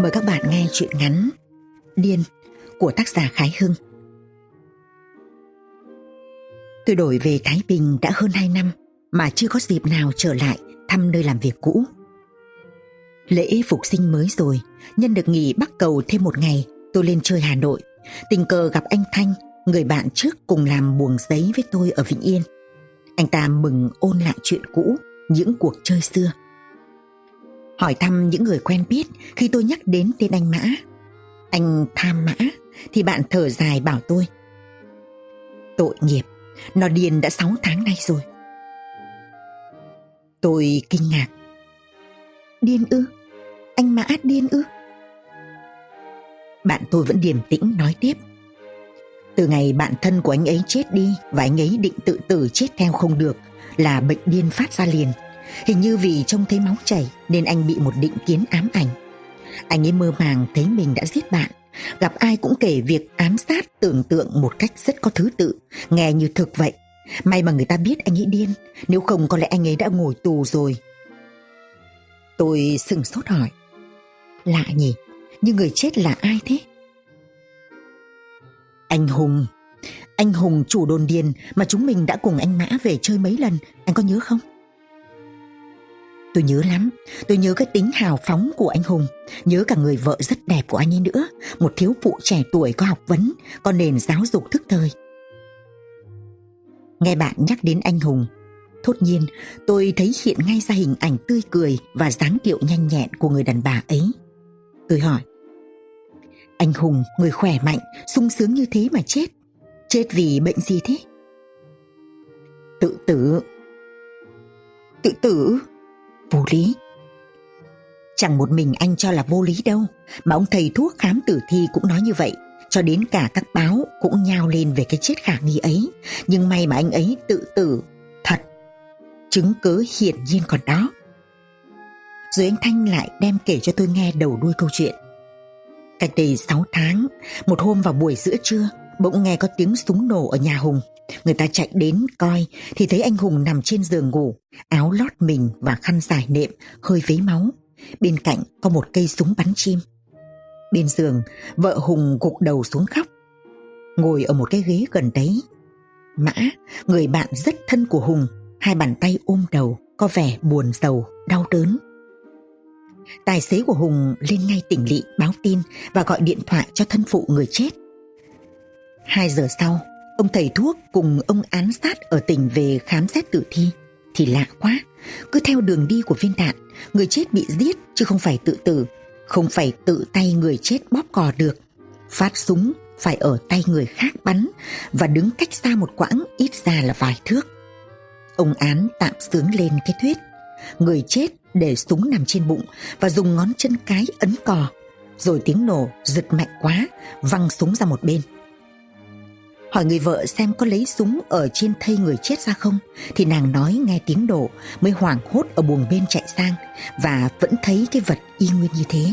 Mời các bạn nghe chuyện ngắn Điên của tác giả Khái Hưng. Tôi đổi về Thái Bình đã hơn 2 năm mà chưa có dịp nào trở lại thăm nơi làm việc cũ. Lễ phục sinh mới rồi, nhân được nghỉ bắt cầu thêm một ngày, tôi lên chơi Hà Nội. Tình cờ gặp anh Thanh, người bạn trước cùng làm buồng giấy với tôi ở Vĩnh Yên. Anh ta mừng ôn lại chuyện cũ, những cuộc chơi xưa. Hỏi thăm những người quen biết khi tôi nhắc đến tên anh Mã. Anh tham mã thì bạn thở dài bảo tôi. Tội nghiệp, nó điên đã 6 tháng nay rồi. Tôi kinh ngạc. Điên ư? Anh Mã điên ư? Bạn tôi vẫn điềm tĩnh nói tiếp. Từ ngày bạn thân của anh ấy chết đi và anh ấy định tự tử chết theo không được là bệnh điên phát ra liền. Hình như vì trông thấy máu chảy nên anh bị một định kiến ám ảnh. Anh ấy mơ màng thấy mình đã giết bạn. Gặp ai cũng kể việc ám sát tưởng tượng một cách rất có thứ tự, nghe như thực vậy. May mà người ta biết anh ấy điên, nếu không có lẽ anh ấy đã ngồi tù rồi. Tôi sừng sốt hỏi. Lạ nhỉ, nhưng người chết là ai thế? Anh Hùng. Anh Hùng chủ đồn điền mà chúng mình đã cùng anh Mã về chơi mấy lần, anh có nhớ không? Tôi nhớ lắm, tôi nhớ cái tính hào phóng của anh Hùng, nhớ cả người vợ rất đẹp của anh ấy nữa, một thiếu phụ trẻ tuổi có học vấn, có nền giáo dục thức thời. Nghe bạn nhắc đến anh Hùng, thốt nhiên tôi thấy hiện ngay ra hình ảnh tươi cười và dáng điệu nhanh nhẹn của người đàn bà ấy. Tôi hỏi, anh Hùng người khỏe mạnh, sung sướng như thế mà chết, chết vì bệnh gì thế? Tự tử. Tự tử? vô lý. Chẳng một mình anh cho là vô lý đâu, mà ông thầy thuốc khám tử thi cũng nói như vậy, cho đến cả các báo cũng nhao lên về cái chết khả nghi ấy. Nhưng may mà anh ấy tự tử, thật. Chứng cứ hiển nhiên còn đó. Rồi anh Thanh lại đem kể cho tôi nghe đầu đuôi câu chuyện. Cách đây 6 tháng, một hôm vào buổi giữa trưa, bỗng nghe có tiếng súng nổ ở nhà Hùng. Người ta chạy đến coi thì thấy anh Hùng nằm trên giường ngủ, áo lót mình và khăn dài nệm, hơi vấy máu. Bên cạnh có một cây súng bắn chim. Bên giường, vợ Hùng gục đầu xuống khóc. Ngồi ở một cái ghế gần đấy. Mã, người bạn rất thân của Hùng, hai bàn tay ôm đầu, có vẻ buồn sầu đau đớn. Tài xế của Hùng lên ngay tỉnh lỵ báo tin và gọi điện thoại cho thân phụ người chết. Hai giờ sau, Ông thầy thuốc cùng ông án sát ở tỉnh về khám xét tử thi thì lạ quá, cứ theo đường đi của viên đạn, người chết bị giết chứ không phải tự tử, không phải tự tay người chết bóp cò được. Phát súng phải ở tay người khác bắn và đứng cách xa một quãng ít ra là vài thước. Ông án tạm sướng lên cái thuyết, người chết để súng nằm trên bụng và dùng ngón chân cái ấn cò, rồi tiếng nổ giật mạnh quá, văng súng ra một bên. Hỏi người vợ xem có lấy súng ở trên thây người chết ra không Thì nàng nói nghe tiếng đổ mới hoảng hốt ở buồng bên chạy sang Và vẫn thấy cái vật y nguyên như thế.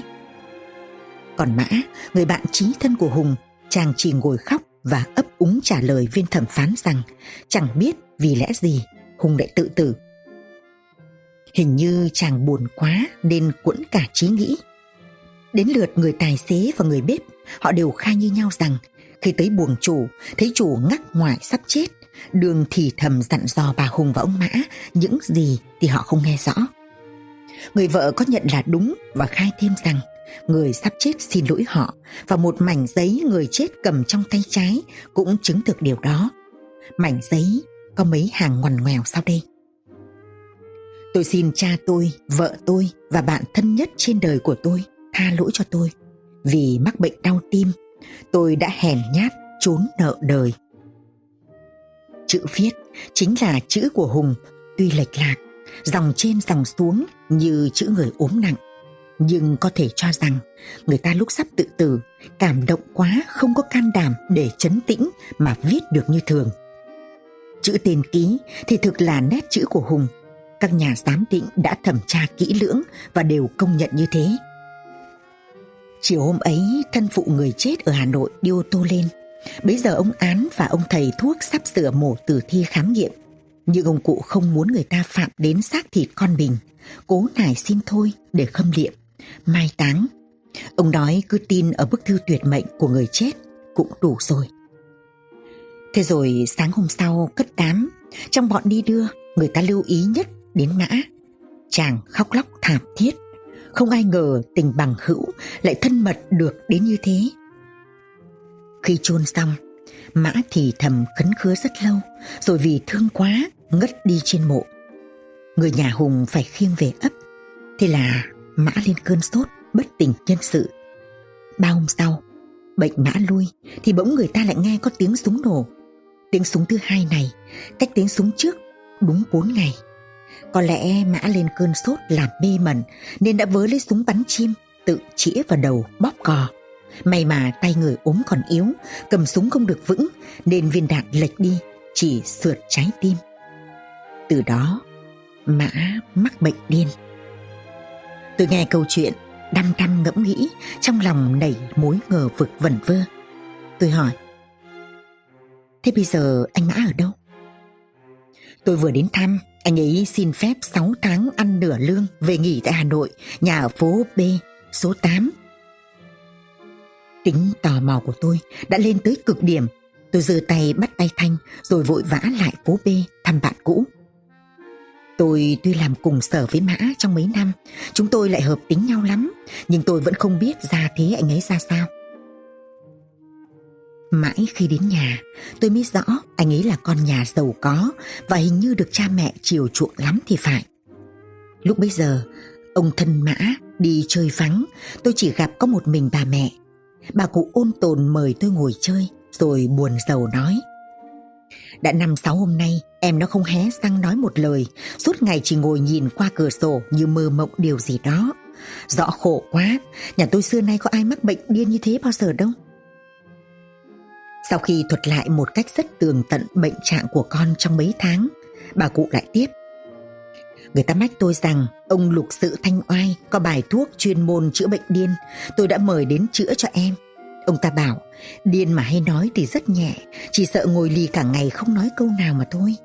Còn Mã, người bạn trí thân của Hùng Chàng chỉ ngồi khóc và ấp úng trả lời viên thẩm phán rằng Chẳng biết vì lẽ gì Hùng lại tự tử. Hình như chàng buồn quá nên quẫn cả trí nghĩ Đến lượt người tài xế và người bếp Họ đều khai như nhau rằng khi tới buồng chủ, thấy chủ ngắc ngoại sắp chết, đường thì thầm dặn dò bà Hùng và ông Mã những gì thì họ không nghe rõ. Người vợ có nhận là đúng và khai thêm rằng người sắp chết xin lỗi họ và một mảnh giấy người chết cầm trong tay trái cũng chứng thực điều đó. Mảnh giấy có mấy hàng ngoằn ngoèo sau đây. Tôi xin cha tôi, vợ tôi và bạn thân nhất trên đời của tôi tha lỗi cho tôi vì mắc bệnh đau tim tôi đã hèn nhát trốn nợ đời. Chữ viết chính là chữ của Hùng, tuy lệch lạc, dòng trên dòng xuống như chữ người ốm nặng. Nhưng có thể cho rằng người ta lúc sắp tự tử cảm động quá không có can đảm để chấn tĩnh mà viết được như thường. Chữ tên ký thì thực là nét chữ của Hùng. Các nhà giám định đã thẩm tra kỹ lưỡng và đều công nhận như thế. Chiều hôm ấy, thân phụ người chết ở Hà Nội điêu tô lên. Bây giờ ông Án và ông thầy thuốc sắp sửa mổ tử thi khám nghiệm. Nhưng ông cụ không muốn người ta phạm đến xác thịt con mình, cố nài xin thôi để khâm liệm, mai táng. Ông nói cứ tin ở bức thư tuyệt mệnh của người chết cũng đủ rồi. Thế rồi sáng hôm sau cất đám, trong bọn đi đưa, người ta lưu ý nhất đến Mã. Chàng khóc lóc thảm thiết, không ai ngờ tình bằng hữu lại thân mật được đến như thế. Khi chôn xong, Mã thì thầm khấn khứa rất lâu, rồi vì thương quá ngất đi trên mộ. Người nhà Hùng phải khiêng về ấp, thế là Mã lên cơn sốt, bất tỉnh nhân sự. Ba hôm sau, bệnh Mã lui thì bỗng người ta lại nghe có tiếng súng nổ. Tiếng súng thứ hai này, cách tiếng súng trước đúng 4 ngày. Có lẽ Mã lên cơn sốt làm mê mẩn nên đã vớ lấy súng bắn chim, tự chĩa vào đầu bóp cò. May mà tay người ốm còn yếu, cầm súng không được vững nên viên đạn lệch đi, chỉ sượt trái tim. Từ đó, Mã mắc bệnh điên. Tôi nghe câu chuyện, đăm đăm ngẫm nghĩ, trong lòng nảy mối ngờ vực vẩn vơ. Tôi hỏi, thế bây giờ anh Mã ở đâu? Tôi vừa đến thăm, anh ấy xin phép 6 tháng ăn nửa lương về nghỉ tại Hà Nội, nhà ở phố B, số 8. Tính tò mò của tôi đã lên tới cực điểm. Tôi giơ tay bắt tay Thanh rồi vội vã lại phố B thăm bạn cũ. Tôi tuy làm cùng sở với Mã trong mấy năm, chúng tôi lại hợp tính nhau lắm, nhưng tôi vẫn không biết ra thế anh ấy ra sao. Mãi khi đến nhà, tôi mới rõ anh ấy là con nhà giàu có và hình như được cha mẹ chiều chuộng lắm thì phải. Lúc bấy giờ, ông thân Mã đi chơi vắng, tôi chỉ gặp có một mình bà mẹ. Bà cụ ôn tồn mời tôi ngồi chơi, rồi buồn giàu nói. Đã năm sáu hôm nay, em nó không hé răng nói một lời, suốt ngày chỉ ngồi nhìn qua cửa sổ như mơ mộng điều gì đó. Rõ khổ quá, nhà tôi xưa nay có ai mắc bệnh điên như thế bao giờ đâu. Sau khi thuật lại một cách rất tường tận bệnh trạng của con trong mấy tháng, bà cụ lại tiếp. Người ta mách tôi rằng ông lục sự thanh oai có bài thuốc chuyên môn chữa bệnh điên, tôi đã mời đến chữa cho em. Ông ta bảo, điên mà hay nói thì rất nhẹ, chỉ sợ ngồi lì cả ngày không nói câu nào mà thôi.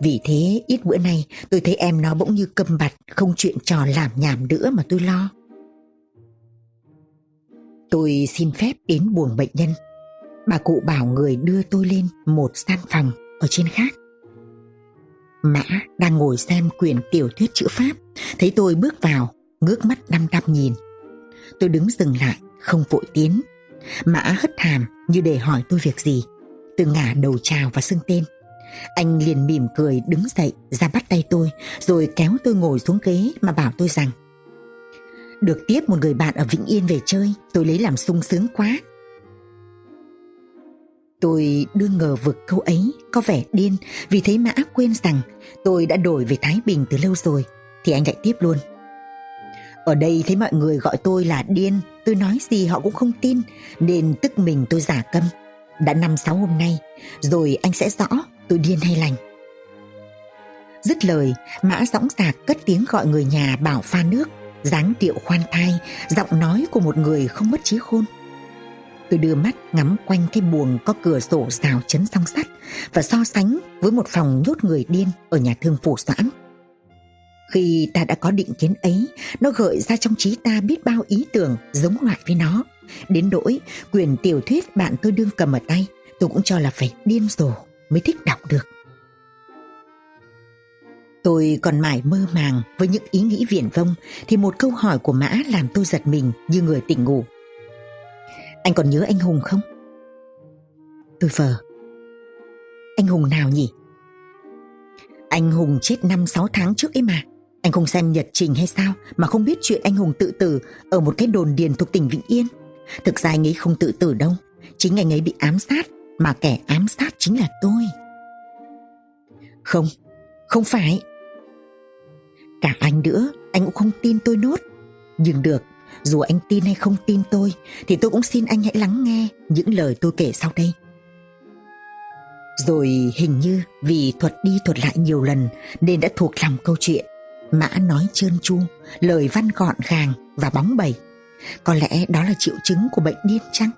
Vì thế ít bữa nay tôi thấy em nó bỗng như cầm bặt, không chuyện trò làm nhảm nữa mà tôi lo. Tôi xin phép đến buồng bệnh nhân bà cụ bảo người đưa tôi lên một gian phòng ở trên khác. Mã đang ngồi xem quyển tiểu thuyết chữ Pháp, thấy tôi bước vào, ngước mắt đăm đăm nhìn. Tôi đứng dừng lại, không vội tiến. Mã hất hàm như để hỏi tôi việc gì. Tôi ngả đầu chào và xưng tên. Anh liền mỉm cười đứng dậy ra bắt tay tôi rồi kéo tôi ngồi xuống ghế mà bảo tôi rằng được tiếp một người bạn ở Vĩnh Yên về chơi tôi lấy làm sung sướng quá Tôi đương ngờ vực câu ấy có vẻ điên vì thấy Mã quên rằng tôi đã đổi về Thái Bình từ lâu rồi thì anh lại tiếp luôn. Ở đây thấy mọi người gọi tôi là điên, tôi nói gì họ cũng không tin nên tức mình tôi giả câm. Đã năm sáu hôm nay rồi anh sẽ rõ tôi điên hay lành. Dứt lời, Mã dõng dạc cất tiếng gọi người nhà bảo pha nước, dáng điệu khoan thai, giọng nói của một người không mất trí khôn. Tôi đưa mắt ngắm quanh cái buồng có cửa sổ rào chấn song sắt và so sánh với một phòng nhốt người điên ở nhà thương phủ soãn. Khi ta đã có định kiến ấy, nó gợi ra trong trí ta biết bao ý tưởng giống loại với nó. Đến nỗi quyền tiểu thuyết bạn tôi đương cầm ở tay, tôi cũng cho là phải điên rồ mới thích đọc được. Tôi còn mải mơ màng với những ý nghĩ viển vông thì một câu hỏi của Mã làm tôi giật mình như người tỉnh ngủ. Anh còn nhớ anh Hùng không? Tôi vờ Anh Hùng nào nhỉ? Anh Hùng chết 5-6 tháng trước ấy mà. Anh không xem nhật trình hay sao Mà không biết chuyện anh Hùng tự tử Ở một cái đồn điền thuộc tỉnh Vĩnh Yên. Thực ra anh ấy không tự tử đâu. Chính anh ấy bị ám sát, Mà kẻ ám sát chính là tôi. Không Không phải. Cả anh nữa, Anh cũng không tin tôi nốt. Nhưng được dù anh tin hay không tin tôi thì tôi cũng xin anh hãy lắng nghe những lời tôi kể sau đây. Rồi hình như vì thuật đi thuật lại nhiều lần nên đã thuộc lòng câu chuyện. Mã nói trơn tru, lời văn gọn gàng và bóng bẩy. Có lẽ đó là triệu chứng của bệnh điên chăng?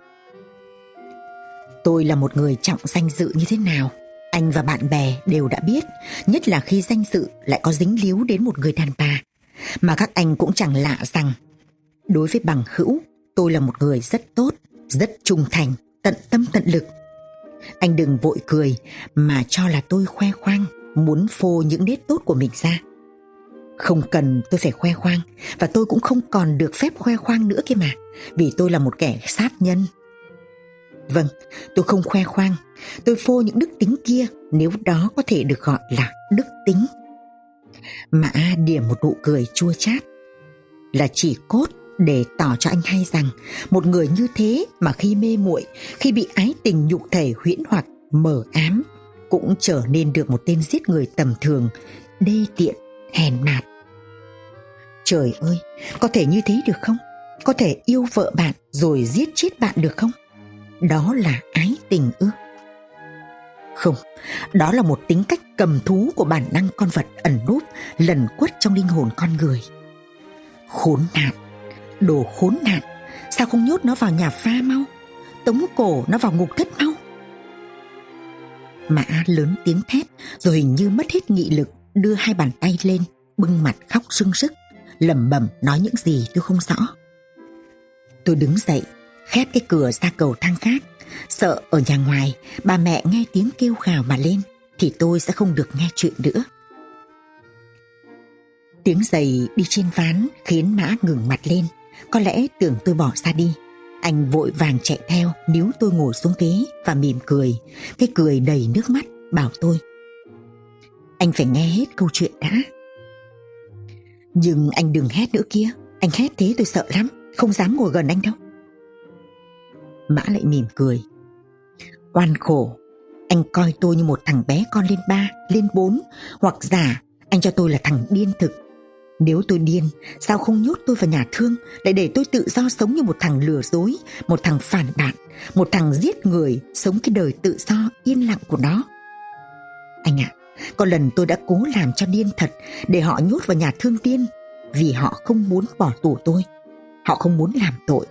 Tôi là một người trọng danh dự như thế nào? Anh và bạn bè đều đã biết, nhất là khi danh dự lại có dính líu đến một người đàn bà. Mà các anh cũng chẳng lạ rằng, đối với bằng hữu, tôi là một người rất tốt, rất trung thành, tận tâm tận lực. Anh đừng vội cười mà cho là tôi khoe khoang, muốn phô những nét tốt của mình ra. Không cần tôi phải khoe khoang và tôi cũng không còn được phép khoe khoang nữa kia mà, vì tôi là một kẻ sát nhân. Vâng, tôi không khoe khoang, tôi phô những đức tính kia nếu đó có thể được gọi là đức tính. Mã điểm một nụ cười chua chát là chỉ cốt để tỏ cho anh hay rằng một người như thế mà khi mê muội, khi bị ái tình nhục thể huyễn hoặc mờ ám cũng trở nên được một tên giết người tầm thường, đê tiện, hèn nạt. Trời ơi, có thể như thế được không? Có thể yêu vợ bạn rồi giết chết bạn được không? Đó là ái tình ư? Không, đó là một tính cách cầm thú của bản năng con vật ẩn núp, lẩn quất trong linh hồn con người. Khốn nạn, đồ khốn nạn, sao không nhốt nó vào nhà pha mau? Tống cổ nó vào ngục thất mau. Mã lớn tiếng thét rồi hình như mất hết nghị lực đưa hai bàn tay lên bưng mặt khóc sưng sức. Lẩm bẩm nói những gì tôi không rõ. Tôi đứng dậy khép cái cửa ra cầu thang khác. Sợ ở nhà ngoài bà mẹ nghe tiếng kêu gào mà lên thì tôi sẽ không được nghe chuyện nữa. Tiếng giày đi trên ván khiến mã ngừng mặt lên có lẽ tưởng tôi bỏ ra đi. Anh vội vàng chạy theo, níu tôi ngồi xuống ghế và mỉm cười. Cái cười đầy nước mắt, bảo tôi, anh phải nghe hết câu chuyện đã. Nhưng anh đừng hét nữa kia. Anh hét thế tôi sợ lắm, Không dám ngồi gần anh đâu. Mã lại mỉm cười, Oan khổ, Anh coi tôi như một thằng bé con lên ba, Lên bốn, Hoặc giả anh cho tôi là thằng điên thực. Nếu tôi điên Sao không nhốt tôi vào nhà thương Lại để tôi tự do sống như một thằng lừa dối Một thằng phản đạn Một thằng giết người Sống cái đời tự do yên lặng của nó Anh ạ có lần tôi đã cố làm cho điên thật để họ nhốt vào nhà thương tiên vì họ không muốn bỏ tù tôi. Họ không muốn làm tội.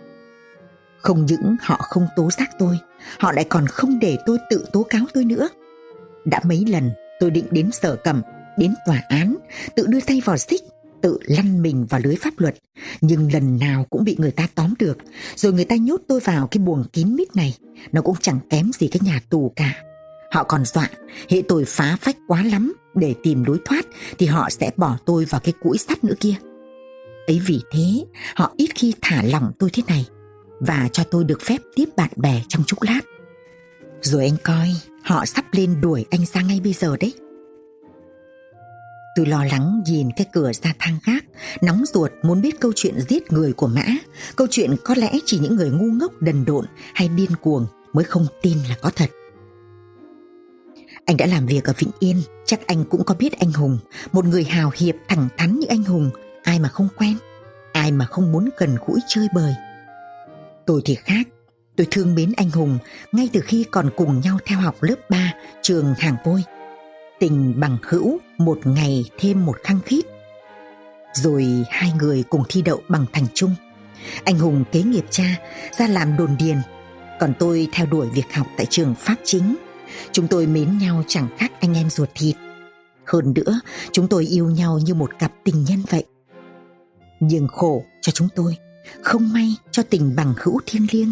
Không những họ không tố giác tôi, họ lại còn không để tôi tự tố cáo tôi nữa. Đã mấy lần tôi định đến sở cầm, đến tòa án, tự đưa tay vào xích, tự lăn mình vào lưới pháp luật. Nhưng lần nào cũng bị người ta tóm được, rồi người ta nhốt tôi vào cái buồng kín mít này. Nó cũng chẳng kém gì cái nhà tù cả. Họ còn dọa, hệ tôi phá phách quá lắm để tìm lối thoát thì họ sẽ bỏ tôi vào cái cũi sắt nữa kia. Ấy vì thế, họ ít khi thả lỏng tôi thế này và cho tôi được phép tiếp bạn bè trong chốc lát. Rồi anh coi, họ sắp lên đuổi anh ra ngay bây giờ đấy. Tôi lo lắng nhìn cái cửa ra thang khác nóng ruột muốn biết câu chuyện giết người của Mã. Câu chuyện có lẽ chỉ những người ngu ngốc đần độn hay điên cuồng mới không tin là có thật. Anh đã làm việc ở Vĩnh Yên, chắc anh cũng có biết anh Hùng, một người hào hiệp thẳng thắn như anh Hùng, ai mà không quen, ai mà không muốn gần gũi chơi bời. Tôi thì khác, tôi thương mến anh Hùng ngay từ khi còn cùng nhau theo học lớp 3 trường Hàng Vôi. Tình bằng hữu một ngày thêm một khăng khít. Rồi hai người cùng thi đậu bằng thành chung. Anh Hùng kế nghiệp cha ra làm đồn điền, còn tôi theo đuổi việc học tại trường Pháp chính Chúng tôi mến nhau chẳng khác anh em ruột thịt. Hơn nữa, chúng tôi yêu nhau như một cặp tình nhân vậy. Nhưng khổ cho chúng tôi, không may cho tình bằng hữu thiêng liêng.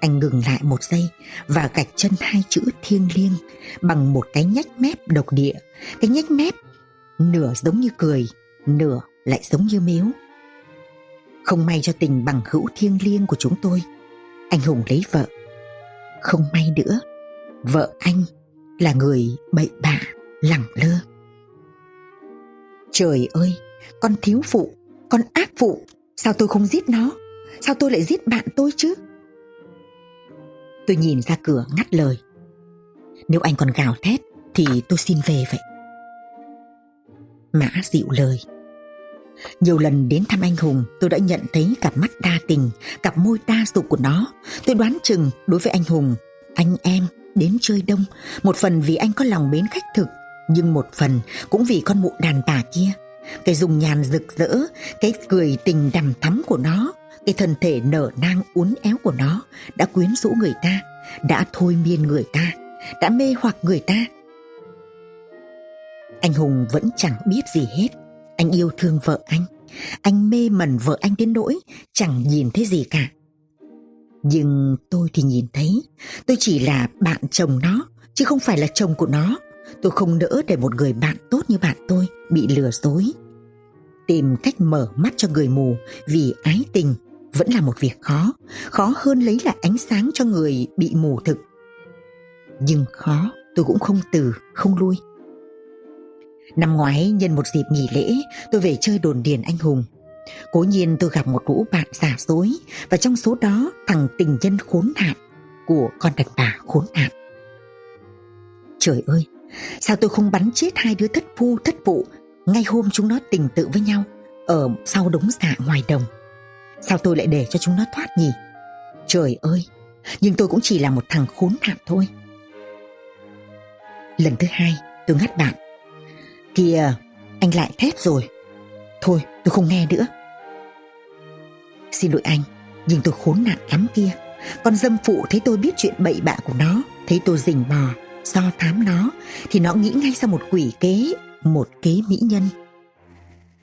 Anh ngừng lại một giây và gạch chân hai chữ thiêng liêng bằng một cái nhách mép độc địa. Cái nhách mép nửa giống như cười, nửa lại giống như mếu. Không may cho tình bằng hữu thiêng liêng của chúng tôi. Anh Hùng lấy vợ. Không may nữa, vợ anh là người bậy bạ lẳng lơ trời ơi con thiếu phụ con ác phụ sao tôi không giết nó sao tôi lại giết bạn tôi chứ tôi nhìn ra cửa ngắt lời nếu anh còn gào thét thì tôi xin về vậy mã dịu lời nhiều lần đến thăm anh Hùng tôi đã nhận thấy cặp mắt đa tình, cặp môi đa dục của nó. Tôi đoán chừng đối với anh Hùng, anh em đến chơi đông, một phần vì anh có lòng mến khách thực, nhưng một phần cũng vì con mụ đàn bà kia. Cái dùng nhàn rực rỡ, cái cười tình đằm thắm của nó, cái thân thể nở nang uốn éo của nó đã quyến rũ người ta, đã thôi miên người ta. đã mê hoặc người ta. Anh Hùng vẫn chẳng biết gì hết. Anh yêu thương vợ anh. Anh mê mẩn vợ anh đến nỗi chẳng nhìn thấy gì cả. Nhưng tôi thì nhìn thấy, tôi chỉ là bạn chồng nó, chứ không phải là chồng của nó. Tôi không nỡ để một người bạn tốt như bạn tôi bị lừa dối. Tìm cách mở mắt cho người mù vì ái tình vẫn là một việc khó, khó hơn lấy lại ánh sáng cho người bị mù thực. Nhưng khó, tôi cũng không từ, không lui. Năm ngoái nhân một dịp nghỉ lễ, tôi về chơi đồn điền anh hùng. Cố nhiên tôi gặp một lũ bạn giả dối và trong số đó thằng tình nhân khốn nạn của con đàn bà khốn nạn. Trời ơi, sao tôi không bắn chết hai đứa thất phu thất phụ ngay hôm chúng nó tình tự với nhau ở sau đống dạ ngoài đồng. Sao tôi lại để cho chúng nó thoát nhỉ? Trời ơi, nhưng tôi cũng chỉ là một thằng khốn nạn thôi. Lần thứ hai, tôi ngắt bạn. Kìa, anh lại thét rồi. Thôi, tôi không nghe nữa. Xin lỗi anh, nhưng tôi khốn nạn lắm kia. Con dâm phụ thấy tôi biết chuyện bậy bạ của nó, thấy tôi rình bò, do thám nó, thì nó nghĩ ngay ra một quỷ kế, một kế mỹ nhân.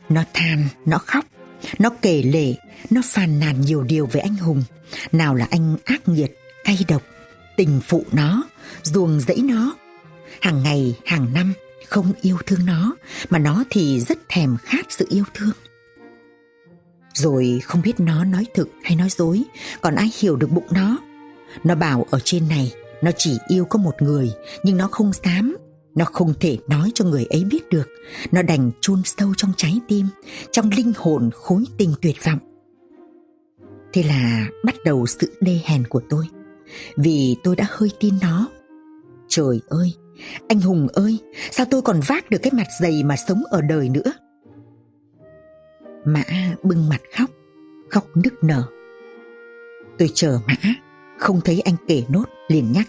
Nó than, nó khóc, nó kể lể, nó phàn nàn nhiều điều về anh Hùng. Nào là anh ác nghiệt, cay độc, tình phụ nó, ruồng dẫy nó. Hàng ngày, hàng năm, không yêu thương nó, mà nó thì rất thèm khát sự yêu thương. Rồi không biết nó nói thực hay nói dối, còn ai hiểu được bụng nó. Nó bảo ở trên này, nó chỉ yêu có một người, nhưng nó không dám nó không thể nói cho người ấy biết được, nó đành chôn sâu trong trái tim, trong linh hồn khối tình tuyệt vọng. Thế là bắt đầu sự đê hèn của tôi, vì tôi đã hơi tin nó. Trời ơi, anh Hùng ơi, sao tôi còn vác được cái mặt dày mà sống ở đời nữa? Mã bưng mặt khóc, khóc nức nở. Tôi chờ Mã, không thấy anh kể nốt liền nhắc.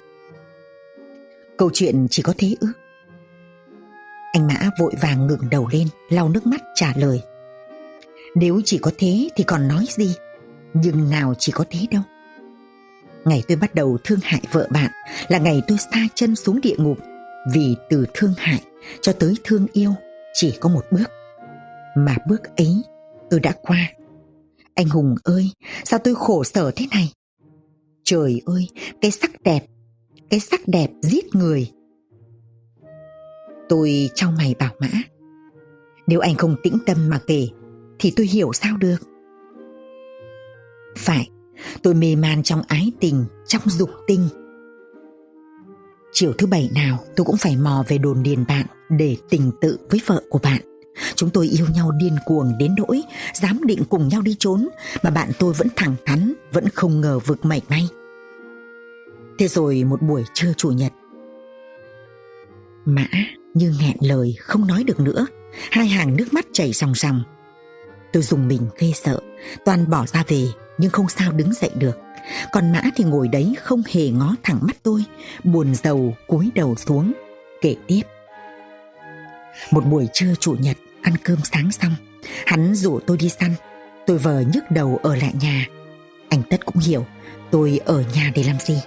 Câu chuyện chỉ có thế ư? Anh Mã vội vàng ngừng đầu lên, lau nước mắt, trả lời. Nếu chỉ có thế thì còn nói gì? Nhưng nào chỉ có thế đâu. Ngày tôi bắt đầu thương hại vợ bạn Là ngày tôi xa chân xuống địa ngục. Vì từ thương hại cho tới thương yêu, Chỉ có một bước. Mà bước ấy, tôi đã qua. Anh Hùng ơi, Sao tôi khổ sở thế này? Trời ơi, Cái sắc đẹp, Cái sắc đẹp giết người. Tôi trao mày bảo mã. Nếu anh không tĩnh tâm mà kể, Thì tôi hiểu sao được. Phải, Tôi mê man trong ái tình, Trong dục tinh. Chiều thứ bảy nào, tôi cũng phải mò về đồn điền bạn Để tình tự với vợ của bạn. Chúng tôi yêu nhau điên cuồng đến nỗi Dám định cùng nhau đi trốn Mà bạn tôi vẫn thẳng thắn, Vẫn không ngờ vực mảy may. Thế rồi một buổi trưa chủ nhật Mã, như nghẹn lời, không nói được nữa. Hai hàng nước mắt chảy ròng ròng tôi dùng mình ghê sợ, toàn bỏ ra về, nhưng không sao đứng dậy được. Còn mã thì ngồi đấy, không hề ngó thẳng mắt tôi, buồn rầu, cúi đầu xuống. Kể tiếp. Một buổi trưa chủ nhật, ăn cơm sáng xong, hắn rủ tôi đi săn. Tôi vờ nhức đầu ở lại nhà. Anh tất cũng hiểu, tôi ở nhà để làm gì?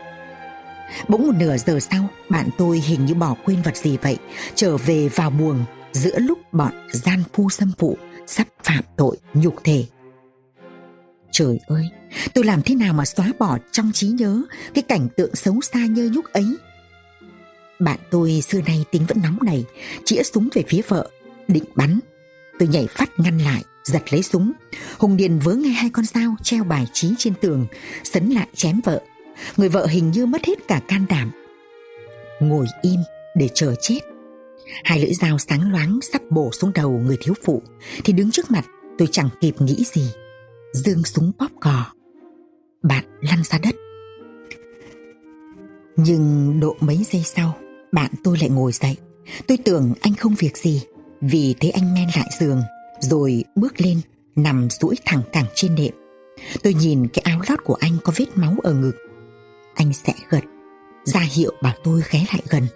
Bỗng một nửa giờ sau, bạn tôi hình như bỏ quên vật gì vậy, trở về vào buồng giữa lúc bọn gian phu xâm phụ sắp phạm tội nhục thể. Trời ơi, tôi làm thế nào mà xóa bỏ trong trí nhớ cái cảnh tượng xấu xa nhơ nhúc ấy? Bạn tôi xưa nay tính vẫn nóng này, chĩa súng về phía vợ, định bắn. Tôi nhảy phát ngăn lại, giật lấy súng. Hùng Điền vớ ngay hai con dao treo bài trí trên tường, sấn lại chém vợ người vợ hình như mất hết cả can đảm. Ngồi im để chờ chết. Hai lưỡi dao sáng loáng sắp bổ xuống đầu người thiếu phụ, thì đứng trước mặt tôi chẳng kịp nghĩ gì. Dương súng bóp cò. Bạn lăn ra đất. Nhưng độ mấy giây sau, bạn tôi lại ngồi dậy. Tôi tưởng anh không việc gì, vì thấy anh men lại giường, rồi bước lên nằm duỗi thẳng cẳng trên nệm. Tôi nhìn cái áo lót của anh có vết máu ở ngực anh sẽ gật ra hiệu bảo tôi ghé lại gần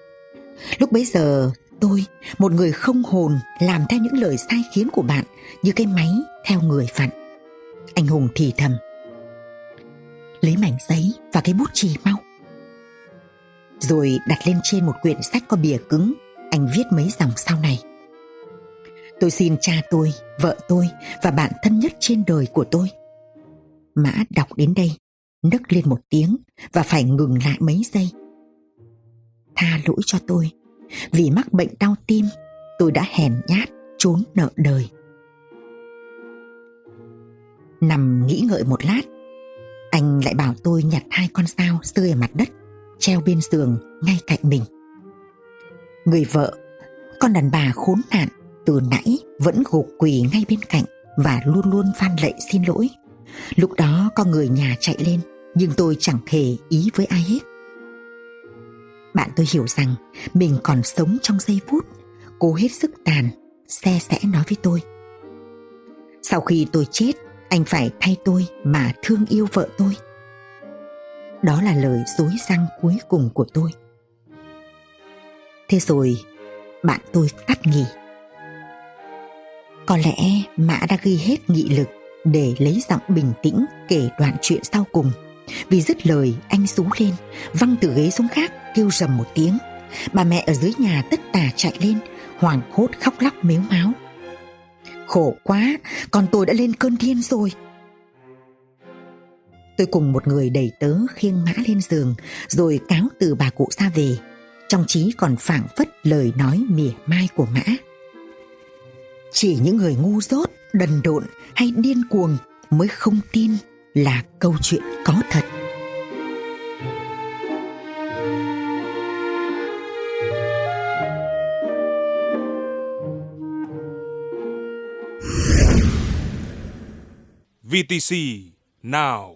lúc bấy giờ tôi một người không hồn làm theo những lời sai khiến của bạn như cái máy theo người phận anh hùng thì thầm lấy mảnh giấy và cái bút chì mau rồi đặt lên trên một quyển sách có bìa cứng. Anh viết mấy dòng sau này. Tôi xin cha tôi, vợ tôi và bạn thân nhất trên đời của tôi. Mã đọc đến đây, nấc lên một tiếng và phải ngừng lại mấy giây. Tha lỗi cho tôi, vì mắc bệnh đau tim, tôi đã hèn nhát trốn nợ đời. Nằm nghĩ ngợi một lát, anh lại bảo tôi nhặt hai con sao rơi ở mặt đất, treo bên giường ngay cạnh mình. Người vợ, con đàn bà khốn nạn từ nãy vẫn gục quỳ ngay bên cạnh và luôn luôn van lệ xin lỗi. Lúc đó có người nhà chạy lên nhưng tôi chẳng hề ý với ai hết. Bạn tôi hiểu rằng mình còn sống trong giây phút, cố hết sức tàn, xe sẽ nói với tôi. Sau khi tôi chết, anh phải thay tôi mà thương yêu vợ tôi. Đó là lời dối răng cuối cùng của tôi. Thế rồi, bạn tôi tắt nghỉ. Có lẽ Mã đã ghi hết nghị lực để lấy giọng bình tĩnh kể đoạn chuyện sau cùng. Vì dứt lời anh rú lên, văng từ ghế xuống khác kêu rầm một tiếng. Bà mẹ ở dưới nhà tất tả chạy lên, hoảng hốt khóc lóc mếu máo. Khổ quá, con tôi đã lên cơn điên rồi. Tôi cùng một người đầy tớ khiêng mã lên giường rồi cáo từ bà cụ ra về. Trong trí còn phảng phất lời nói mỉa mai của mã. Chỉ những người ngu dốt, đần độn hay điên cuồng mới không tin là câu chuyện có thật. VTC Now.